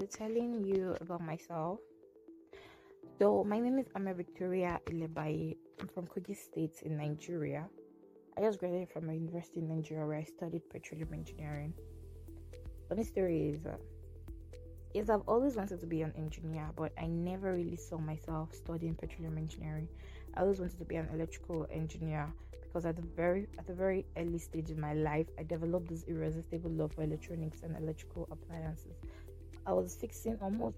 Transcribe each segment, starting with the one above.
be telling you about myself. So, my name is Ama Victoria Ilebaye. I'm from Kogi State in Nigeria. I just graduated from a university in Nigeria where I studied petroleum engineering. Funny story is, uh, is I've always wanted to be an engineer, but I never really saw myself studying petroleum engineering. I always wanted to be an electrical engineer because at the very at the very early stage in my life, I developed this irresistible love for electronics and electrical appliances. I was fixing almost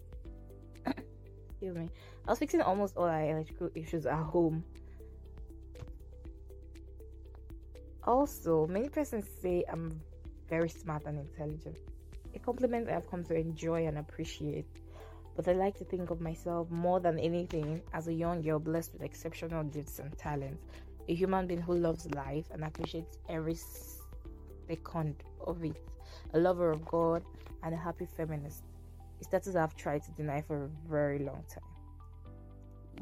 excuse me. I was fixing almost all our electrical issues at home. Also, many persons say I'm very smart and intelligent. A compliment I've come to enjoy and appreciate. But I like to think of myself more than anything as a young girl blessed with exceptional gifts and talents, a human being who loves life and appreciates every second of it, a lover of God, and a happy feminist. A status I've tried to deny for a very long time.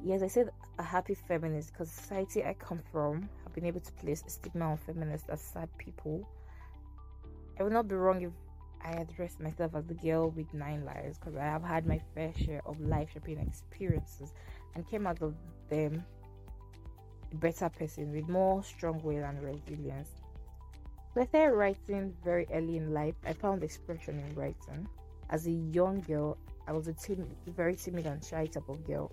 Yes, I said a happy feminist because society I come from have been able to place a stigma on feminists as sad people. I would not be wrong if I address myself as the girl with nine lives because I have had my fair share of life shaping experiences and came out of them a better person with more strong will and resilience. So I started writing very early in life. I found expression in writing. As a young girl, I was a very timid and shy type of girl.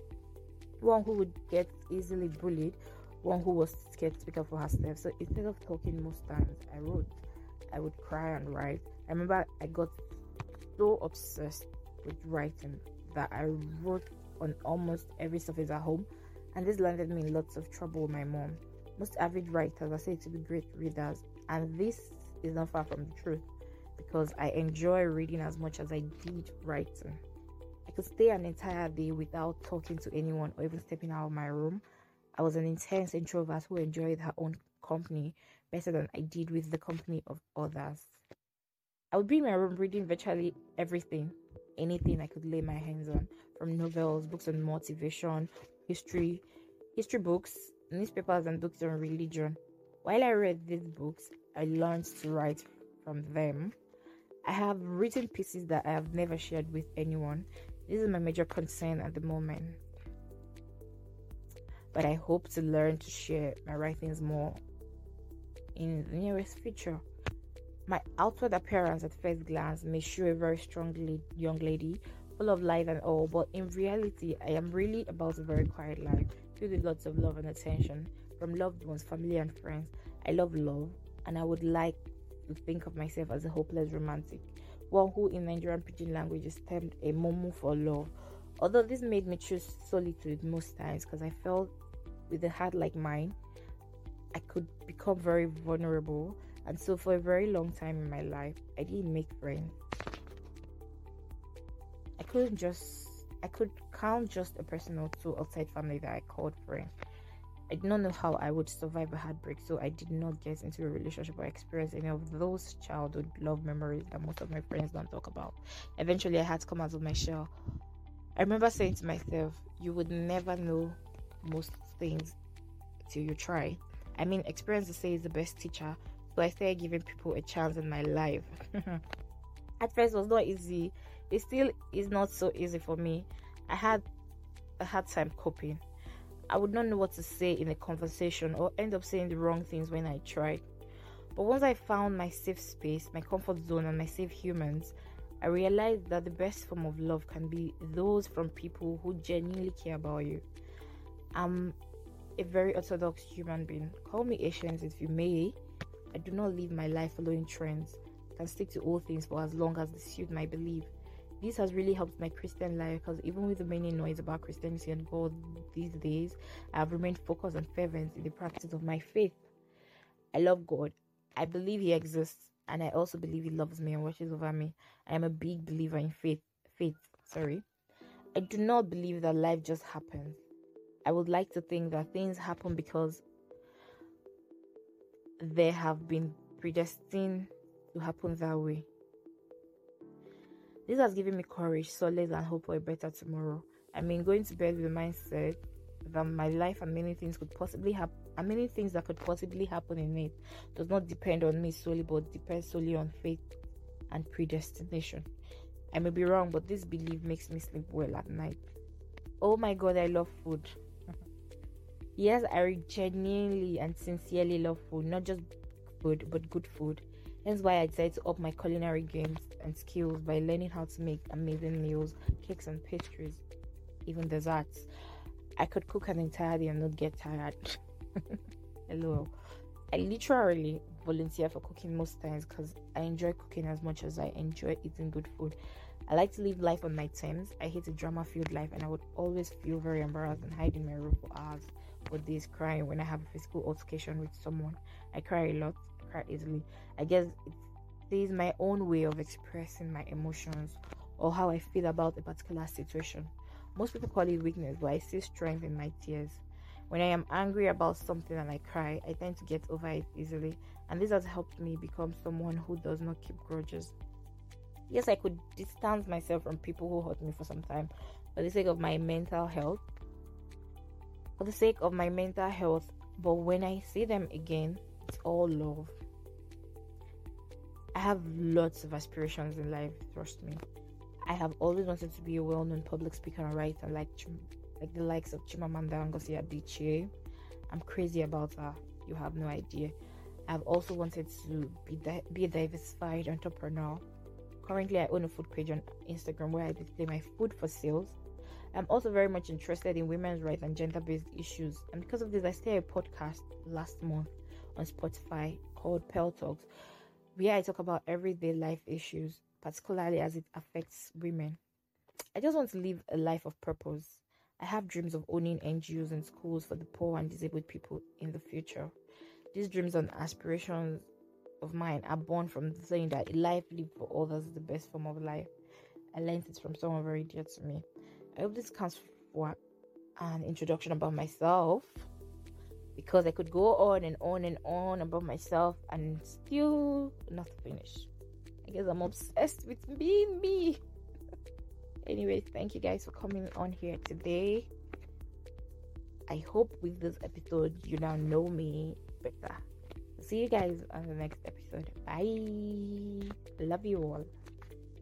One who would get easily bullied, one who was scared to speak up for herself. So instead of talking most times, I wrote. I would cry and write I remember I got so obsessed with writing that I wrote on almost every surface at home, and this landed me in lots of trouble with my mom. Most avid writers are said to be great readers, and this is not far from the truth because I enjoy reading as much as I did writing. I could stay an entire day without talking to anyone or even stepping out of my room. I was an intense introvert who enjoyed her own company better than I did with the company of others. I would be in my room reading virtually everything, anything I could lay my hands on, from novels, books on motivation, history, history books, newspapers, and books on religion. While I read these books, I learned to write from them. I have written pieces that I have never shared with anyone. This is my major concern at the moment. But I hope to learn to share my writings more in the nearest future. My outward appearance at first glance may show a very strong young lady, full of life and all, but in reality, I am really about a very quiet life, filled with lots of love and attention from loved ones, family, and friends. I love love, and I would like think of myself as a hopeless romantic, one who in Nigerian pidgin language is termed a momo for love. Although this made me choose solitude most times because I felt with a heart like mine, I could become very vulnerable and so, for a very long time in my life, I didn't make friends. I couldn't just, I could count just a person or two outside family that I called friend. I did not know how I would survive a heartbreak, so I did not get into a relationship or experience any of those childhood love memories that most of my friends don't talk about. Eventually, I had to come out of my shell. I remember saying to myself, You would never know most things till you try. I mean, experience, to say, is the best teacher, so I started giving people a chance in my life. At first, it was not easy. It still is not so easy for me. I had a hard time coping. I would not know what to say in a conversation or end up saying the wrong things when I tried. But once I found my safe space, my comfort zone, and my safe humans, I realized that the best form of love can be those from people who genuinely care about you. I'm a very orthodox human being. Call me Asians if you may. I do not live my life following trends. I can stick to all things for as long as they suit my belief. This has really helped my Christian life because even with the many noise about Christianity and God these days, I have remained focused and fervent in the practice of my faith. I love God. I believe He exists, and I also believe He loves me and watches over me. I am a big believer in faith. Faith, sorry. I do not believe that life just happens. I would like to think that things happen because they have been predestined to happen that way. This has given me courage, solace, and hope for a better tomorrow. I mean, going to bed with the mindset that my life and many things could possibly happen, and many things that could possibly happen in it does not depend on me solely, but depends solely on faith and predestination. I may be wrong, but this belief makes me sleep well at night. Oh my god, I love food. yes, I genuinely and sincerely love food, not just food, but good food. Hence why I decided to up my culinary games and skills by learning how to make amazing meals, cakes and pastries, even desserts. I could cook an entire day and not get tired. Hello. I literally volunteer for cooking most times because I enjoy cooking as much as I enjoy eating good food. I like to live life on my terms. I hate a drama filled life and I would always feel very embarrassed and hide in my room for hours for days crying when I have a physical altercation with someone. I cry a lot, easily. I guess it is my own way of expressing my emotions or how I feel about a particular situation. Most people call it weakness, but I see strength in my tears. When I am angry about something and I cry, I tend to get over it easily, and this has helped me become someone who does not keep grudges. Yes, I could distance myself from people who hurt me for some time for the sake of my mental health. For the sake of my mental health, but when I see them again, it's all love. I have lots of aspirations in life, trust me. I have always wanted to be a well known public speaker and writer like like the likes of Chimamanda Ngozi Adichie. I'm crazy about her. You have no idea. I've also wanted to be di- be a diversified entrepreneur. Currently, I own a food page on Instagram where I display my food for sales. I'm also very much interested in women's rights and gender-based issues, and because of this, I started a podcast last month on Spotify called Pearl Talks, where I talk about everyday life issues, particularly as it affects women. I just want to live a life of purpose I have dreams of owning NGOs and schools for the poor and disabled people in the future. These dreams and aspirations of mine are born from the saying that life lived for others is the best form of life. I learned it from someone very dear to me. I hope this counts for an introduction about myself because I could go on and on and on about myself and still not finish. I guess I'm obsessed with being me. Anyway, thank you guys for coming on here today. I hope with this episode you now know me better. See you guys on the next episode. Bye. Love you all